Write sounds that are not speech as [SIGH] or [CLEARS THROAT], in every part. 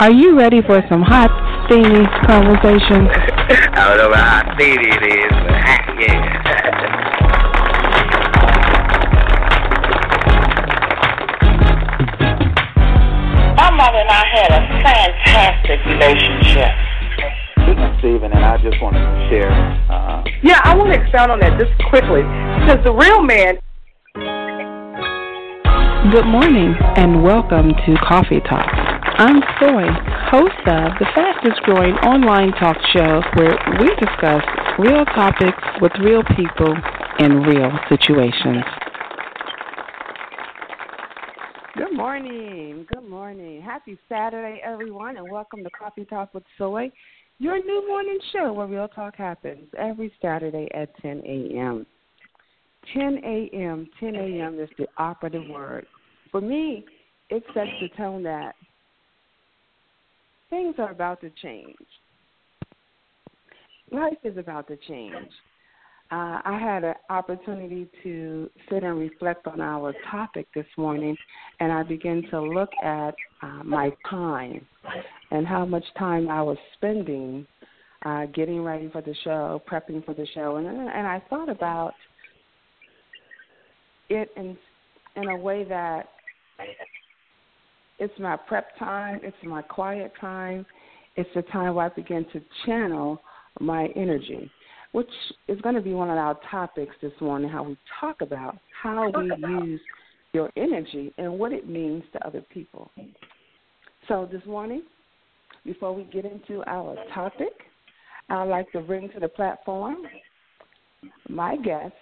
Are you ready for some hot, steamy conversation? [LAUGHS] I don't know how steamy it is, but [LAUGHS] hot, yeah. My mother and I had a fantastic relationship. This is Stephen, and I just want to share. Uh, Yeah, I want to expound on that just quickly. Because the real man Good morning and welcome to Coffee Talk. I'm Soy, host of the fastest growing online talk show where we discuss real topics with real people in real situations. Good morning. Good morning. Happy Saturday, everyone, and welcome to Coffee Talk with Soy, your new morning show where real talk happens every Saturday at 10 a.m. 10 a.m. 10 a.m. is the operative word. For me, it sets the tone that things are about to change. Life is about to change. Uh, I had an opportunity to sit and reflect on our topic this morning, and I began to look at uh, my time and how much time I was spending uh, getting ready for the show, prepping for the show, and and I thought about it in in a way that it's my prep time, it's my quiet time, it's the time where I begin to channel my energy, which is going to be one of our topics this morning. How we talk about how we use your energy and what it means to other people. So this morning, before we get into our topic, I'd like to bring to the platform my guest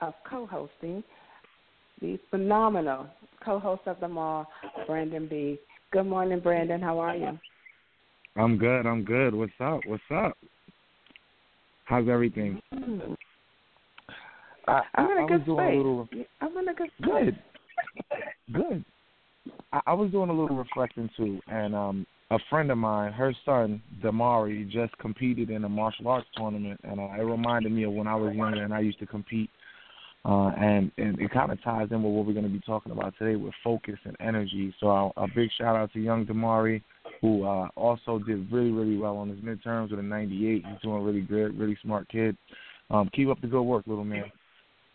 of co-hosting, the phenomenal co-host of them all, Brandon B. Good morning, Brandon. How are you? I'm good. I'm good. What's up? What's up? How's everything? I, I'm in a good space. little I'm in a good space. good. Good. I, I was doing a little reflecting too, and um, a friend of mine, her son Damari, just competed in a martial arts tournament, and uh, it reminded me of when I was younger and I used to compete. Uh, and and it kind of ties in with what we're going to be talking about today with focus and energy. So a, big shout out to young Damari, who uh, also did really really well on his midterms with a 98. He's doing really good, really smart kid. Um, keep up the good work, little man.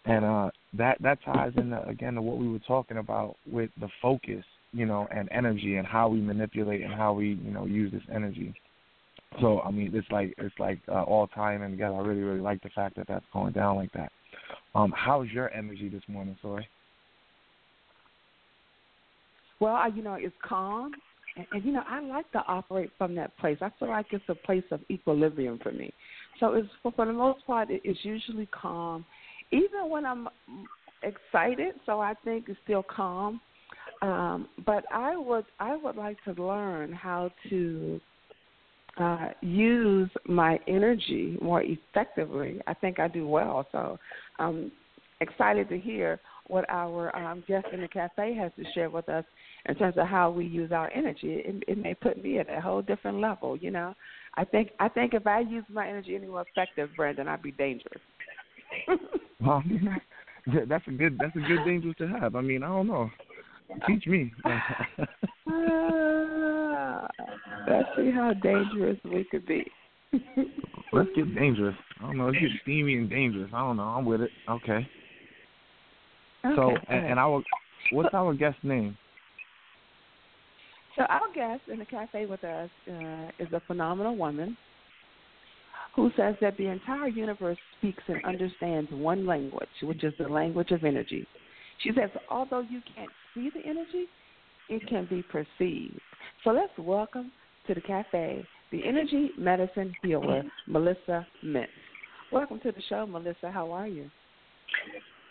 And uh, that that ties in uh, again to what we were talking about with the focus, you know, and energy, and how we manipulate and how we you know use this energy. So I mean, it's like it's like uh, all tying in together. I really really like the fact that that's going down like that. Um, how's your energy this morning, Soy? Well, I, you know, it's calm, and, and you know, I like to operate from that place. I feel like it's a place of equilibrium for me. So it's for, for the most part, it, it's usually calm, even when I'm excited. So I think it's still calm. Um, but I would I would like to learn how to uh, use my energy more effectively. I think I do well. So I'm excited to hear what our um, guest in the cafe has to share with us in terms of how we use our energy. It, it may put me at a whole different level. You know, I think I think if I use my energy any more effective, Brandon, I'd be dangerous. [LAUGHS] Well, that's a good that's a good dangerous to have. I mean, I don't know. Teach me. Ah, [LAUGHS] let's see how dangerous we could be. [LAUGHS] Let's get dangerous. I don't know. Let's get steamy and dangerous. I don't know. I'm with it. Okay. okay. So, and, and our what's our guest name? So our guest in the cafe with us uh, is a phenomenal woman who says that the entire universe speaks and understands one language, which is the language of energy. She says, although you can't see the energy, it can be perceived. So let's welcome to the cafe the energy medicine healer, Melissa Mintz. Welcome to the show, Melissa. How are you?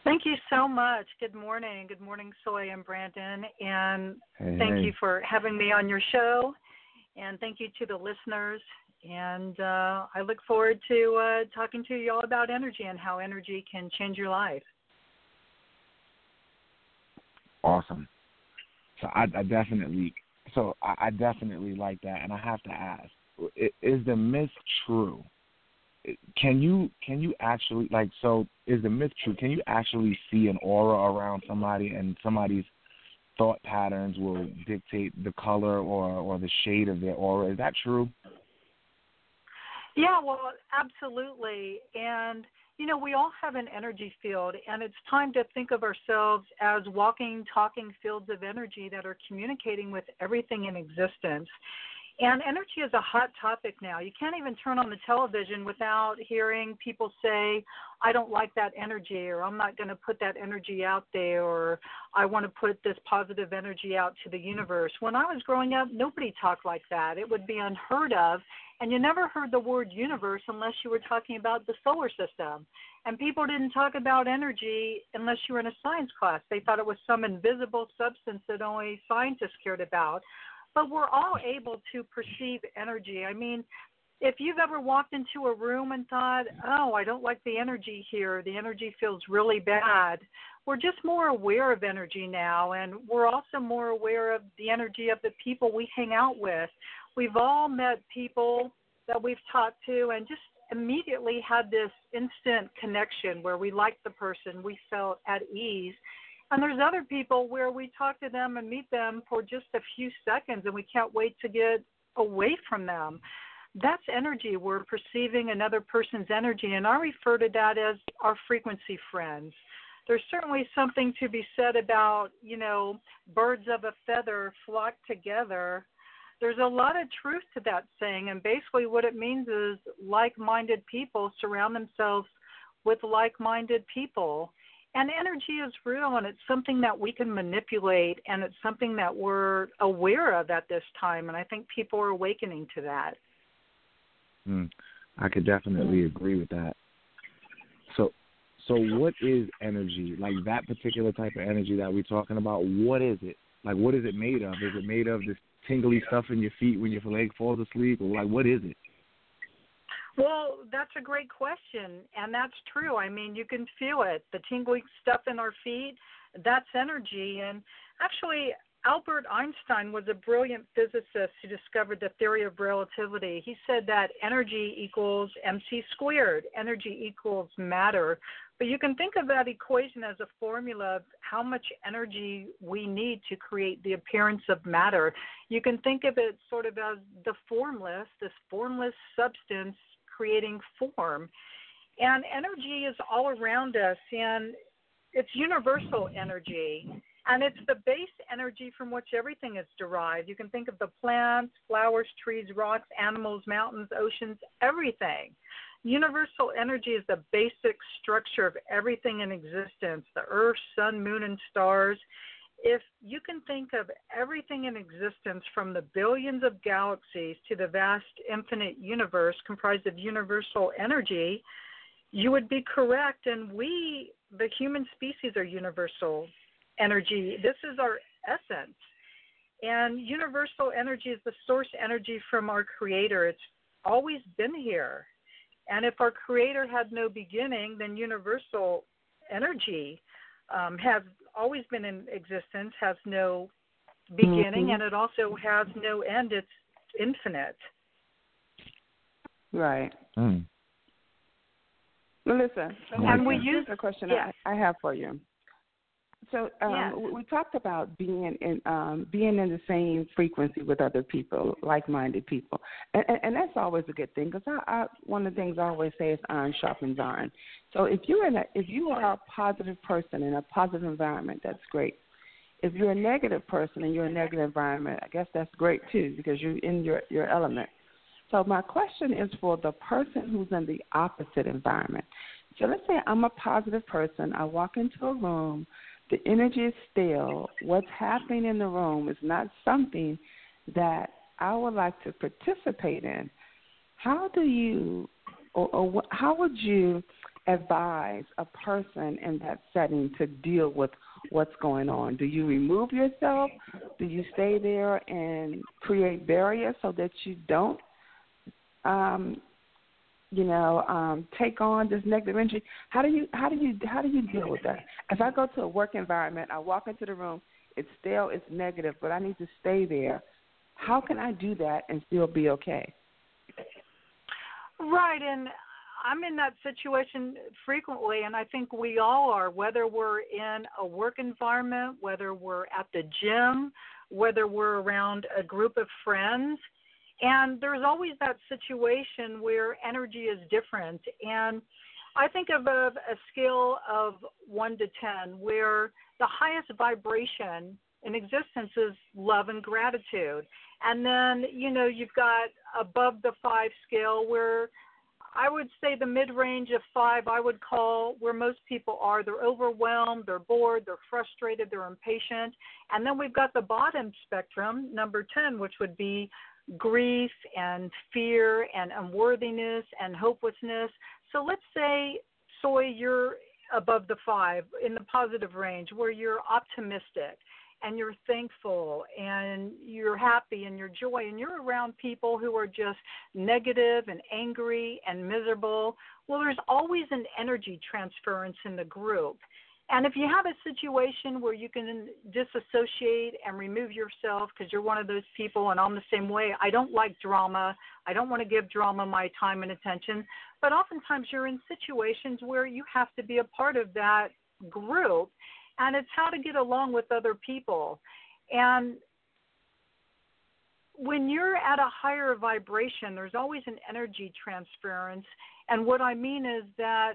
Thank you so much. Good morning. Good morning, Soy and Brandon. And Hey, thank hey. you for having me on your show. And thank you to the listeners. And uh, I look forward to uh, talking to you all about energy and how energy can change your life. Awesome. So I, I definitely, so I, I definitely like that, and I have to ask: Is the myth true can you can you actually like so is the myth true? Can you actually see an aura around somebody and somebody's thought patterns will dictate the color or or the shade of their aura? Is that true? Yeah, well, absolutely. And you know, we all have an energy field, and it's time to think of ourselves as walking, talking fields of energy that are communicating with everything in existence. And energy is a hot topic now. You can't even turn on the television without hearing people say, I don't like that energy, or I'm not going to put that energy out there, or I want to put this positive energy out to the universe. When I was growing up, nobody talked like that. It would be unheard of. And you never heard the word universe unless you were talking about the solar system. And people didn't talk about energy unless you were in a science class. They thought it was some invisible substance that only scientists cared about but we're all able to perceive energy. I mean, if you've ever walked into a room and thought, oh, I don't like the energy here, the energy feels really bad, we're just more aware of energy now, and we're also more aware of the energy of the people we hang out with. We've all met people that we've talked to and just immediately had this instant connection where we liked the person, we felt at ease. And there's other people where we talk to them and meet them for just a few seconds and we can't wait to get away from them. That's energy. We're perceiving another person's energy, and I refer to that as our frequency friends. There's certainly something to be said about, you know, birds of a feather flock together. There's a lot of truth to that saying, and basically what it means is like minded people surround themselves with like minded people. And energy is real and it's something that we can manipulate and it's something that we're aware of at this time and i think people are awakening to that. Mm, i could definitely agree with that. So so what is energy? Like that particular type of energy that we're talking about what is it? Like what is it made of? Is it made of this tingly stuff in your feet when your leg falls asleep or like what is it well, that's a great question, and that's true. I mean, you can feel it. The tingling stuff in our feet, that's energy. And actually, Albert Einstein was a brilliant physicist who discovered the theory of relativity. He said that energy equals mc squared, energy equals matter. But you can think of that equation as a formula of how much energy we need to create the appearance of matter. You can think of it sort of as the formless, this formless substance creating form. And energy is all around us, and it's universal energy. And it's the base energy from which everything is derived. You can think of the plants, flowers, trees, rocks, animals, mountains, oceans, everything. Universal energy is the basic structure of everything in existence the earth, sun, moon, and stars if you can think of everything in existence from the billions of galaxies to the vast infinite universe comprised of universal energy, you would be correct. And we, the human species, are universal energy. This is our essence. And universal energy is the source energy from our Creator. It's always been here. And if our Creator had no beginning, then universal energy um, has always been in existence, has no beginning, mm-hmm. and it also has no end. It's infinite. Right. Mm. Melissa, and we use a question yes. I, I have for you. So um, yes. we talked about being in um, being in the same frequency with other people, like-minded people, and, and, and that's always a good thing. Because I, I, one of the things I always say is iron sharpens iron. So if you're in a, if you are a positive person in a positive environment, that's great. If you're a negative person and you're in a negative environment, I guess that's great too because you're in your your element. So my question is for the person who's in the opposite environment. So let's say I'm a positive person. I walk into a room the energy is still. What's happening in the room is not something that I would like to participate in. How do you, or, or how would you advise a person in that setting to deal with what's going on? Do you remove yourself? Do you stay there and create barriers so that you don't um, you know, um, take on this negative energy. How do you how do you how do you deal with that? If I go to a work environment, I walk into the room, it's still it's negative, but I need to stay there. How can I do that and still be okay? Right, and I'm in that situation frequently, and I think we all are, whether we're in a work environment, whether we're at the gym, whether we're around a group of friends. And there's always that situation where energy is different. And I think of a, a scale of 1 to 10, where the highest vibration in existence is love and gratitude. And then, you know, you've got above the five scale where I would say the mid range of five, I would call where most people are. They're overwhelmed, they're bored, they're frustrated, they're impatient. And then we've got the bottom spectrum, number 10, which would be grief and fear and unworthiness and hopelessness. So let's say, Soy, you're above the five in the positive range where you're optimistic and you're thankful and you're happy and you're joy and you're around people who are just negative and angry and miserable, well, there's always an energy transference in the group. And if you have a situation where you can disassociate and remove yourself because you're one of those people, and I'm the same way, I don't like drama. I don't want to give drama my time and attention. But oftentimes you're in situations where you have to be a part of that group and it's how to get along with other people. And when you're at a higher vibration, there's always an energy transference. And what I mean is that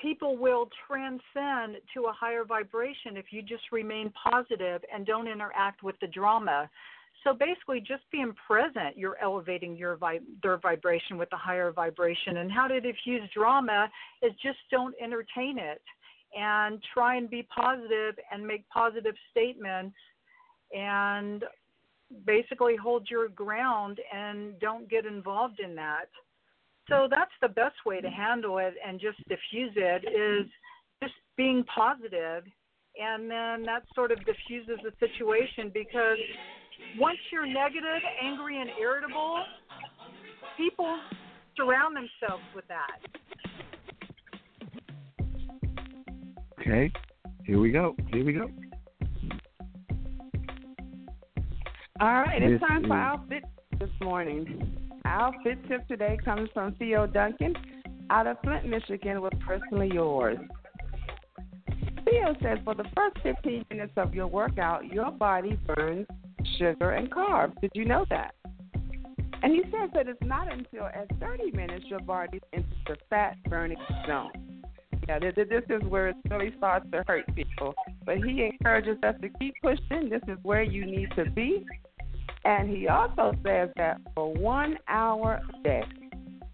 people will transcend to a higher vibration if you just remain positive and don't interact with the drama. So basically, just being present, you're elevating your vi- their vibration with a higher vibration. And how to diffuse drama is just don't entertain it and try and be positive and make positive statements and basically hold your ground and don't get involved in that. So that's the best way to handle it and just diffuse it is just being positive and then that sort of diffuses the situation because once you're negative, angry and irritable, people surround themselves with that. Okay, here we go. Here we go. All right, it's time for our fit this morning. Our fit tip today comes from Theo Duncan out of Flint, Michigan, with Personally Yours. Theo says for the first 15 minutes of your workout, your body burns sugar and carbs. Did you know that? And he says that it's not until at 30 minutes your body enters the fat burning zone. Yeah, this is where it really starts to hurt people. But he encourages us to keep pushing. This is where you need to be. And he also says that for one hour a day,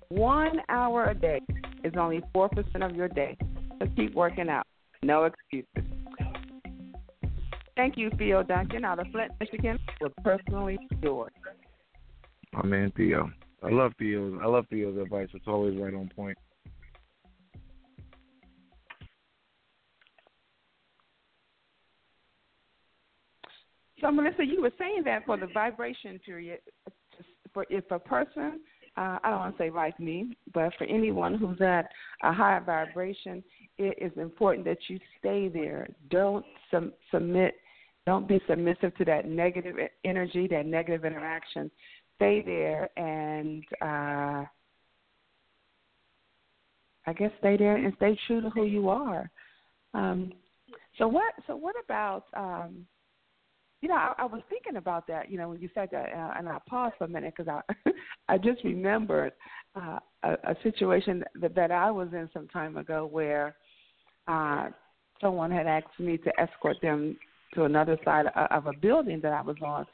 one hour a day is only 4% of your day. So keep working out. No excuses. Thank you, Theo Duncan out of Flint, Michigan, for personally yours. My man Theo. I love Theo's. I love Theo's advice. It's always right on point. So, Melissa, you were saying that for the vibration period, for if a person, uh, I don't want to say like me, but for anyone who's at a higher vibration, it is important that you stay there. Don't sum, submit. Don't be submissive to that negative energy, that negative interaction. Stay there and uh, I guess stay there and stay true to who you are. Um, so what? So what about? Um, you know, I, I was thinking about that. You know, when you said that, uh, and I paused for a minute because I, [LAUGHS] I just remembered uh, a, a situation that, that I was in some time ago where uh, someone had asked me to escort them to another side of, of a building that I was on,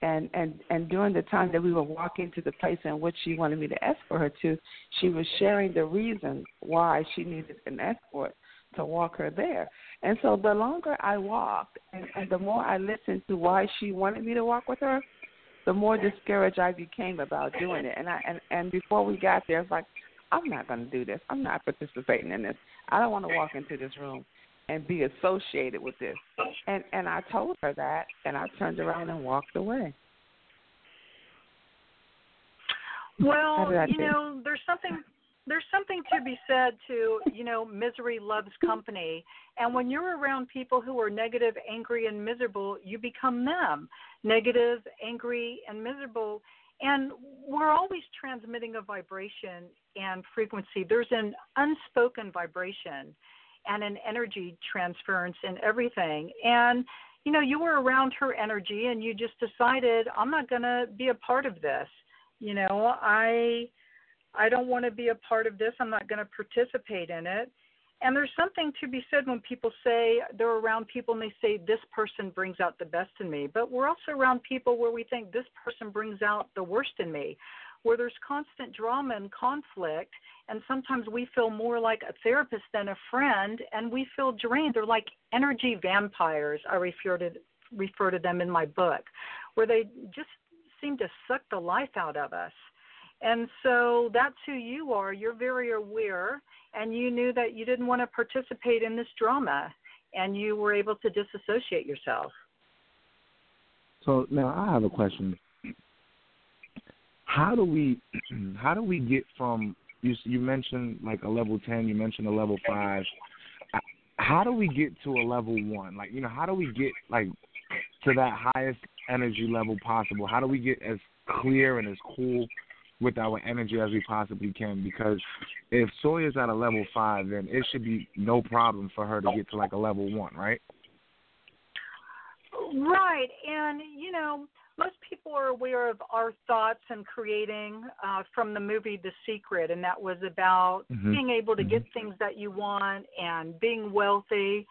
and and and during the time that we were walking to the place in which she wanted me to escort her to, she was sharing the reason why she needed an escort to walk her there. And so the longer I walked and, and the more I listened to why she wanted me to walk with her, the more discouraged I became about doing it. And I and, and before we got there, it's like, I'm not going to do this. I'm not participating in this. I don't want to walk into this room and be associated with this. And and I told her that, and I turned around and walked away. Well, you know, there's something there's something to be said to you know misery loves company and when you're around people who are negative angry and miserable you become them negative angry and miserable And we're always transmitting a vibration and frequency. There's an unspoken vibration and an energy transference in everything. And you know, you were around her energy and you just decided I'm not going to be a part of this. You know, I I don't want to be a part of this. I'm not going to participate in it. And there's something to be said when people say they're around people and they say this person brings out the best in me. But we're also around people where we think this person brings out the worst in me where there's constant drama and conflict and sometimes we feel more like a therapist than a friend and we feel drained they're like energy vampires i refer to refer to them in my book where they just seem to suck the life out of us and so that's who you are. You're very aware and you knew that you didn't want to participate in this drama and you were able to disassociate yourself. So now i have a question. How do we [CLEARS THROAT] how do we get from you you mentioned like a level 10 you mentioned a level 5 how do we get to a level 1 like you know how do we get like to that highest energy level possible? How do we get as clear and as cool with our energy as we possibly can because if Soy's at a level 5 then it should be no problem for her to get to like a level 1 right right and you know most people are aware of our thoughts and creating uh, from the movie The Secret, and that was about mm-hmm. being able to mm-hmm. get things that you want and being wealthy.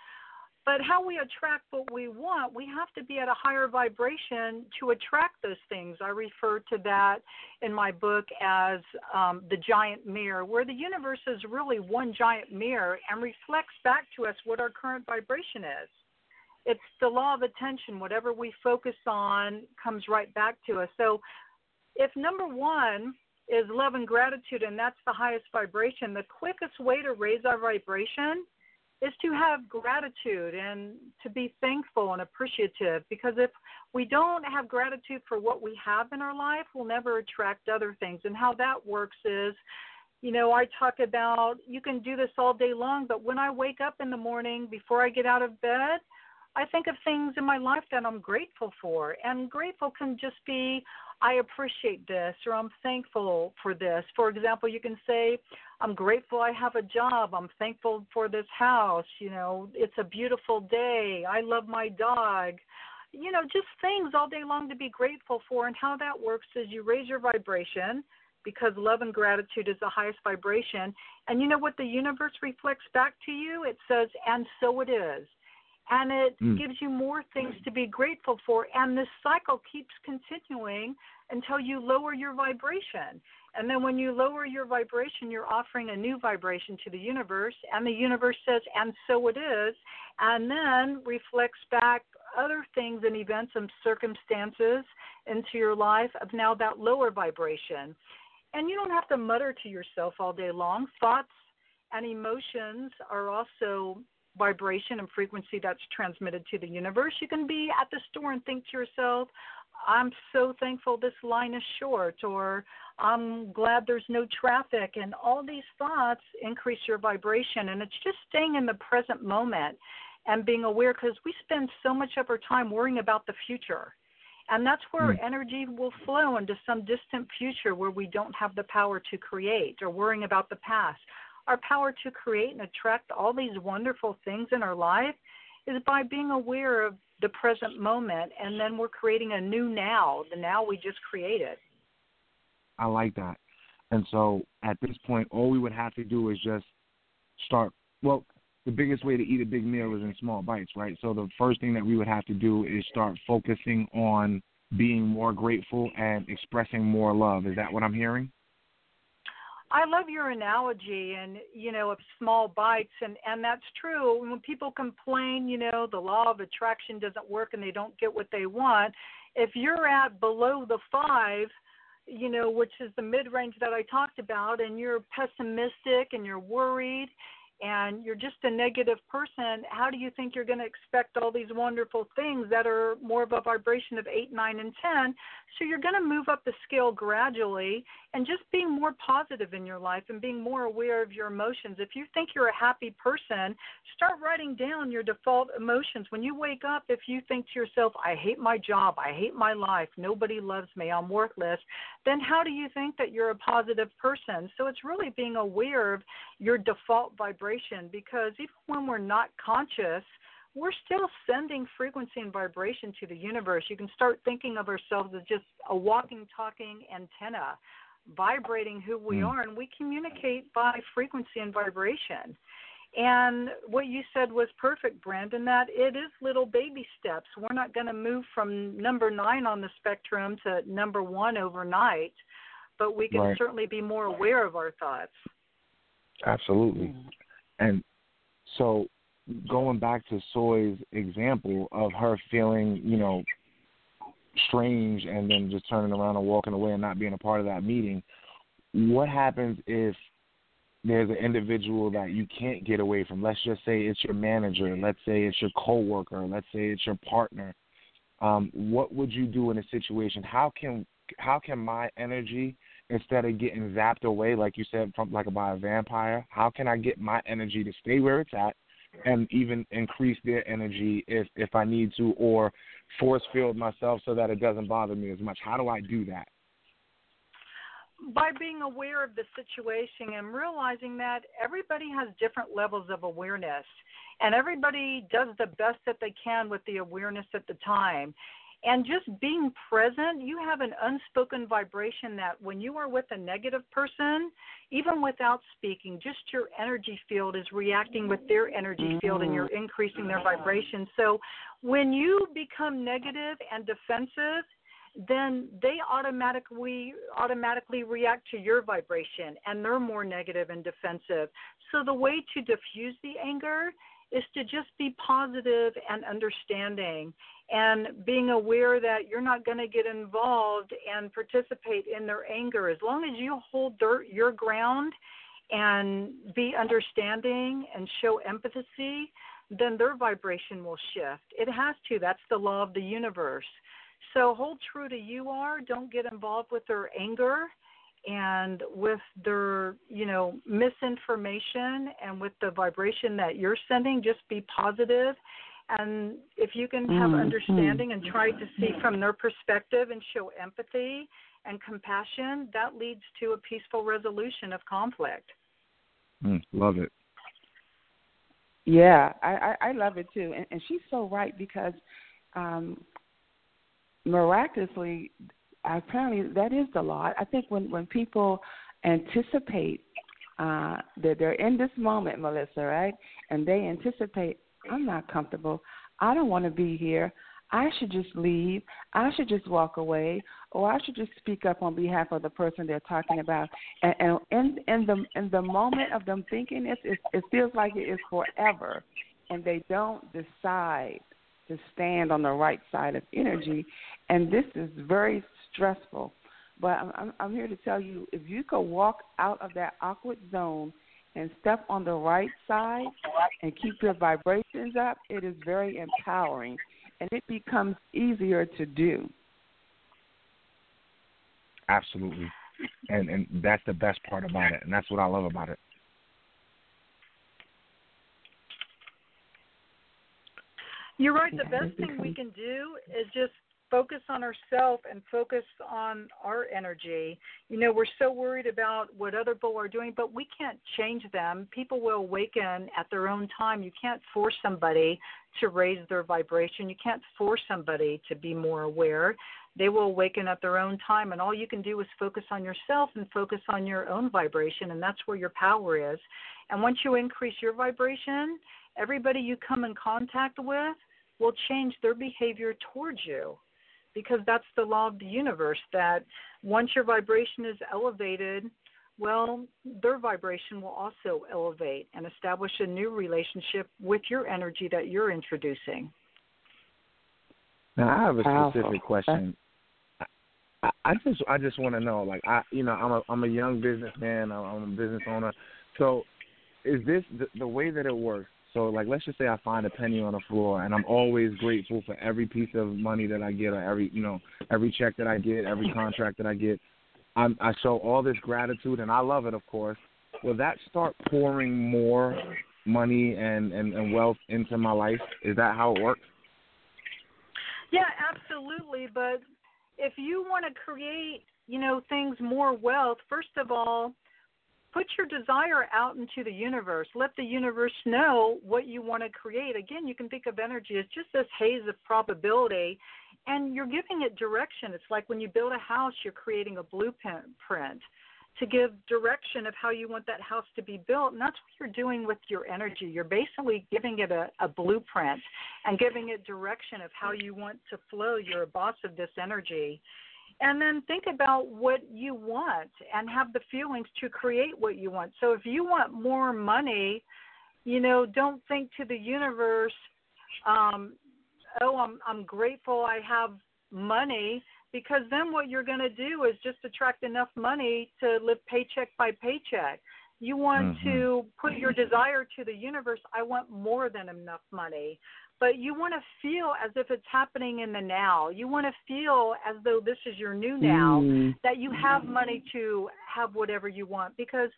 But how we attract what we want, we have to be at a higher vibration to attract those things. I refer to that in my book as um, the giant mirror, where the universe is really one giant mirror and reflects back to us what our current vibration is it's the law of attention. Whatever we focus on comes right back to us. So, if number one is love and gratitude, and that's the highest vibration, the quickest way to raise our vibration is to have gratitude and to be thankful and appreciative. Because if we don't have gratitude for what we have in our life, we'll never attract other things. And how that works is, you know, I talk about you can do this all day long, but when I wake up in the morning before I get out of bed, I think of things in my life that I'm grateful for. And grateful can just be, I appreciate this or I'm thankful for this. For example, you can say, I'm grateful I have a job. I'm thankful for this house. You know, it's a beautiful day. I love my dog. You know, just things all day long to be grateful for. And how that works is you raise your vibration because love and gratitude is the highest vibration. And you know what the universe reflects back to you? It says, and so it is and it mm. gives you more things to be grateful for. And this cycle keeps continuing until you lower your vibration. And then when you lower your vibration, you're offering a new vibration to the universe, and the universe says, and so it is, and then reflects back other things and events and circumstances into your life of now that lower vibration. And you don't have to mutter to yourself all day long. Thoughts and emotions are also vibration and frequency that's transmitted to the universe. You can be at the store and think to yourself, I'm so thankful this line is short, or I'm glad there's no traffic. And all these thoughts increase your vibration. And it's just staying in the present moment and being aware because we spend so much of our time worrying about the future. And that's where mm. energy will flow into some distant future where we don't have the power to create or worrying about the past our power to create and attract all these wonderful things in our life is by being aware of the present moment and then we're creating a new now, the now we just created. I like that. And so at this point, all we would have to do is just start. Well, the biggest way to eat a big meal is in small bites, right? So the first thing that we would have to do is start focusing on being more grateful and expressing more love. Is that what I'm hearing? I love your analogy and you know of small bites and and that's true. When people complain you know the law of attraction doesn't work and they don't get what they want if you're at below the 5 you know which is the mid range that I talked about and you're pessimistic and you're worried and you're just a negative person, how do you think you're going to expect all these wonderful things that are more of a vibration of 8, 9, and 10? So you're going to move up the scale gradually and just being more positive in your life and being more aware of your emotions. If you think you're a happy person, start writing down your default emotions. When you wake up, if you think to yourself, I hate my job, I hate my life, nobody loves me, I'm worthless, then how do you think that you're a positive person? So it's really being aware of your default vibration because even when we're not conscious, we're still sending frequency and vibration to the universe. You can start thinking of ourselves as just a walking, talking antenna, vibrating who we mm. are, and we communicate by frequency and vibration. And what you said was perfect, Brandon, that it is little baby steps. We're not going to move from number nine on the spectrum to number one overnight, but we can right. certainly be more aware of our thoughts. Absolutely. And so going back to Soy's example of her feeling, you know, strange and then just turning around and walking away and not being a part of that meeting, what happens if there's an individual that you can't get away from. Let's just say it's your manager. Let's say it's your coworker. Let's say it's your partner. Um, what would you do in a situation? How can how can my energy instead of getting zapped away, like you said, from like by a vampire? How can I get my energy to stay where it's at, and even increase their energy if if I need to, or force field myself so that it doesn't bother me as much? How do I do that? by being aware of the situation and realizing that everybody has different levels of awareness and everybody does the best that they can with the awareness at the time and just being present you have an unspoken vibration that when you are with a negative person even without speaking just your energy field is reacting with their energy field and you're mm-hmm. increasing their vibration so when you become negative and defensive then they automatically automatically react to your vibration and they're more negative and defensive. So the way to diffuse the anger is to just be positive and understanding and being aware that you're not going to get involved and participate in their anger. As long as you hold their, your ground and be understanding and show empathy then their vibration will shift. It has to. That's the law of the universe. So hold true to you are. Don't get involved with their anger and with their, you know, misinformation and with the vibration that you're sending. Just be. And if you can have mm-hmm. understanding and try to see from their perspective and show empathy and compassion, that leads to a peaceful resolution of conflict. Mm, love it. Yeah, I, I, I love it too, and, and she's so right because um, miraculously, apparently that is the law. I think when when people anticipate uh, that they're in this moment, Melissa, right, and they anticipate, I'm not comfortable. I don't want to be here. I should just leave. I should just walk away, or I should just speak up on behalf of the person they're talking about. And, and in, in the in the moment of them thinking it, it, it feels like it is forever, and they don't decide to stand on the right side of energy, and this is very stressful. But I'm, I'm here to tell you, if you could walk out of that awkward zone and step on the right side and keep your vibrations up, it is very empowering, and it becomes easier to do. Absolutely, and and that's the best part about it, and that's what I love about it. You're right. The best thing we can do is just focus on ourselves and focus on our energy. You know, we're so worried about what other people are doing, but we can't change them. People will awaken at their own time. You can't force somebody to raise their vibration. You can't force somebody to be more aware. They will awaken at their own time, and all you can do is focus on yourself and focus on your own vibration, and that's where your power is. And once you increase your vibration, everybody you come in contact with will change their behavior towards you because that's the law of the universe that once your vibration is elevated well their vibration will also elevate and establish a new relationship with your energy that you're introducing now i have a specific question I, I just I just want to know, like I, you know, I'm a I'm a young businessman. I'm a business owner. So, is this the, the way that it works? So, like, let's just say I find a penny on the floor, and I'm always grateful for every piece of money that I get, or every, you know, every check that I get, every contract that I get. I'm, I show all this gratitude, and I love it, of course. Will that start pouring more money and, and, and wealth into my life? Is that how it works? Yeah, absolutely. But if you want to create, you know, things more wealth, first of all, put your desire out into the universe. Let the universe know what you want to create. Again, you can think of energy as just this haze of probability and you're giving it direction. It's like when you build a house, you're creating a blueprint to give direction of how you want that house to be built. And that's what you're doing with your energy. You're basically giving it a, a blueprint and giving it direction of how you want to flow. You're a boss of this energy and then think about what you want and have the feelings to create what you want. So if you want more money, you know, don't think to the universe, um, oh, I'm I'm grateful I have money because then what you're going to do is just attract enough money to live paycheck by paycheck. You want mm-hmm. to put your desire to the universe. I want more than enough money but you want to feel as if it's happening in the now. You want to feel as though this is your new now, mm. that you have money to have whatever you want because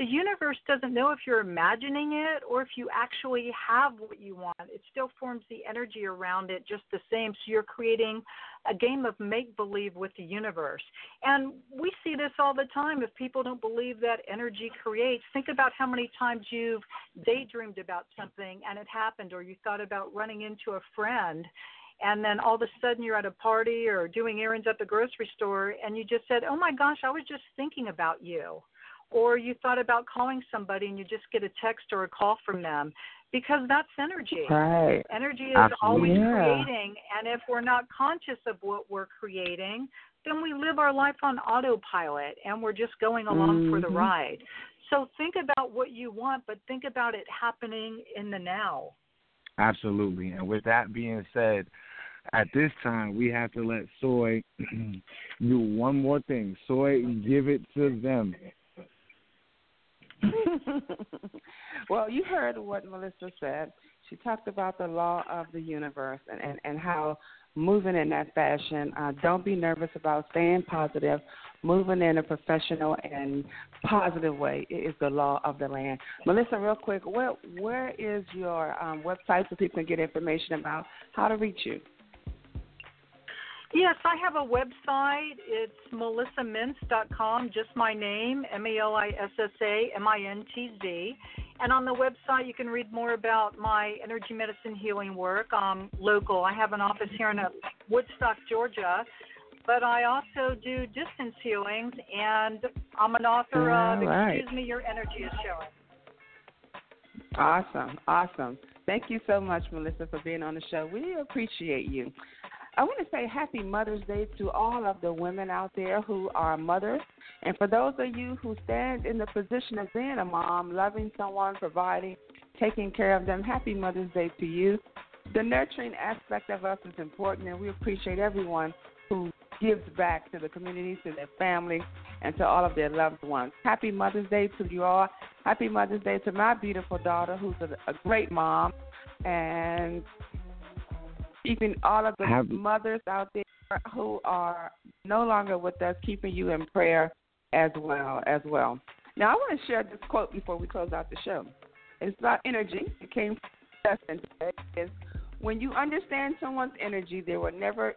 the universe doesn't know if you're imagining it or if you actually have what you want. It still forms the energy around it just the same. So you're creating a game of make believe with the universe. And we see this all the time. If people don't believe that energy creates, think about how many times you've daydreamed about something and it happened, or you thought about running into a friend and then all of a sudden you're at a party or doing errands at the grocery store and you just said, "Oh my gosh, I was just thinking about you." Or you thought about calling somebody and you just get a text or a call from them because that's energy. Right. Energy is Absolutely. always yeah. creating and if we're not conscious of what we're creating, then we live our life on autopilot and we're just going along mm-hmm. for the ride. So think about what you want, but think about it happening in the now. Absolutely. And with that being said, at this time we have to let Soy [CLEARS THROAT] do one more thing. Soy, give it to them. [LAUGHS] well, you heard what Melissa said. She talked about the law of the universe and, and, and how moving in that fashion, uh, don't be nervous about staying positive, moving in a professional and positive way is the law of the land. Melissa, real quick, where, where is your um, website so people can get information about how to reach you? Yes, I have a website. It's melissamintz.com, just my name, M E L I S S A M I N T Z. And on the website, you can read more about my energy medicine healing work. I'm local. I have an office here in uh, Woodstock, Georgia, but I also do distance healings, and I'm an author of right. Excuse Me, Your Energy is Showing. Awesome, awesome. Thank you so much, Melissa, for being on the show. We appreciate you. I want to say happy Mother's Day to all of the women out there who are mothers. And for those of you who stand in the position of being a mom, loving someone, providing, taking care of them, happy Mother's Day to you. The nurturing aspect of us is important, and we appreciate everyone who gives back to the community, to their family, and to all of their loved ones. Happy Mother's Day to you all. Happy Mother's Day to my beautiful daughter, who's a, great mom. And keeping all of the Have, mothers out there who are no longer with us, keeping you in prayer as well as well. Now I want to share this quote before we close out the show. It's about energy. It came from Justin today. Is when you understand someone's energy, there will never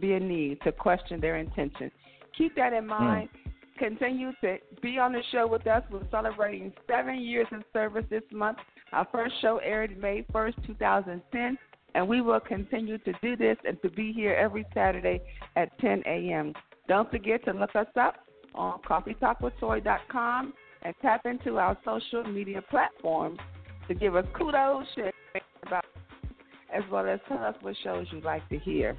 be a need to question their intention. Keep that in mind. Mm. Continue to be on the show with us. We're celebrating seven years of service this month. Our first show aired May 1st, 2010 and we will continue to do this and to be here every Saturday at 10 a.m. Don't forget to look us up on coffeetalkwithsoy.com and tap into our social media platforms to give us kudos, share about, as well as tell us what shows you'd like to hear.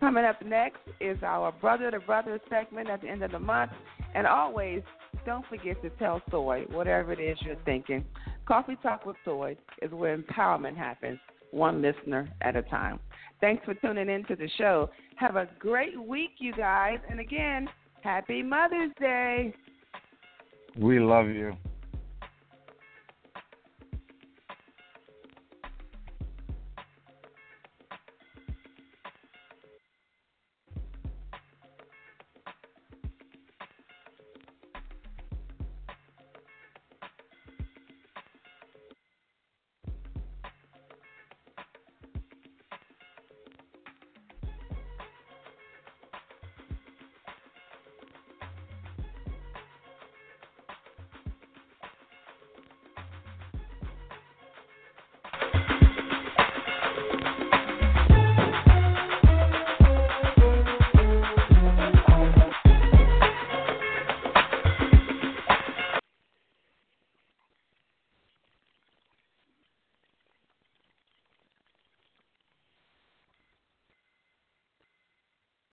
Coming up next is our Brother to Brother segment at the end of the month. And always, don't forget to tell Soy whatever it is you're thinking. Coffee Talk with Soy is where empowerment happens one listener at a time. Thanks for tuning in to the show. Have a great week, you guys. And again, happy Mother's Day. We love you.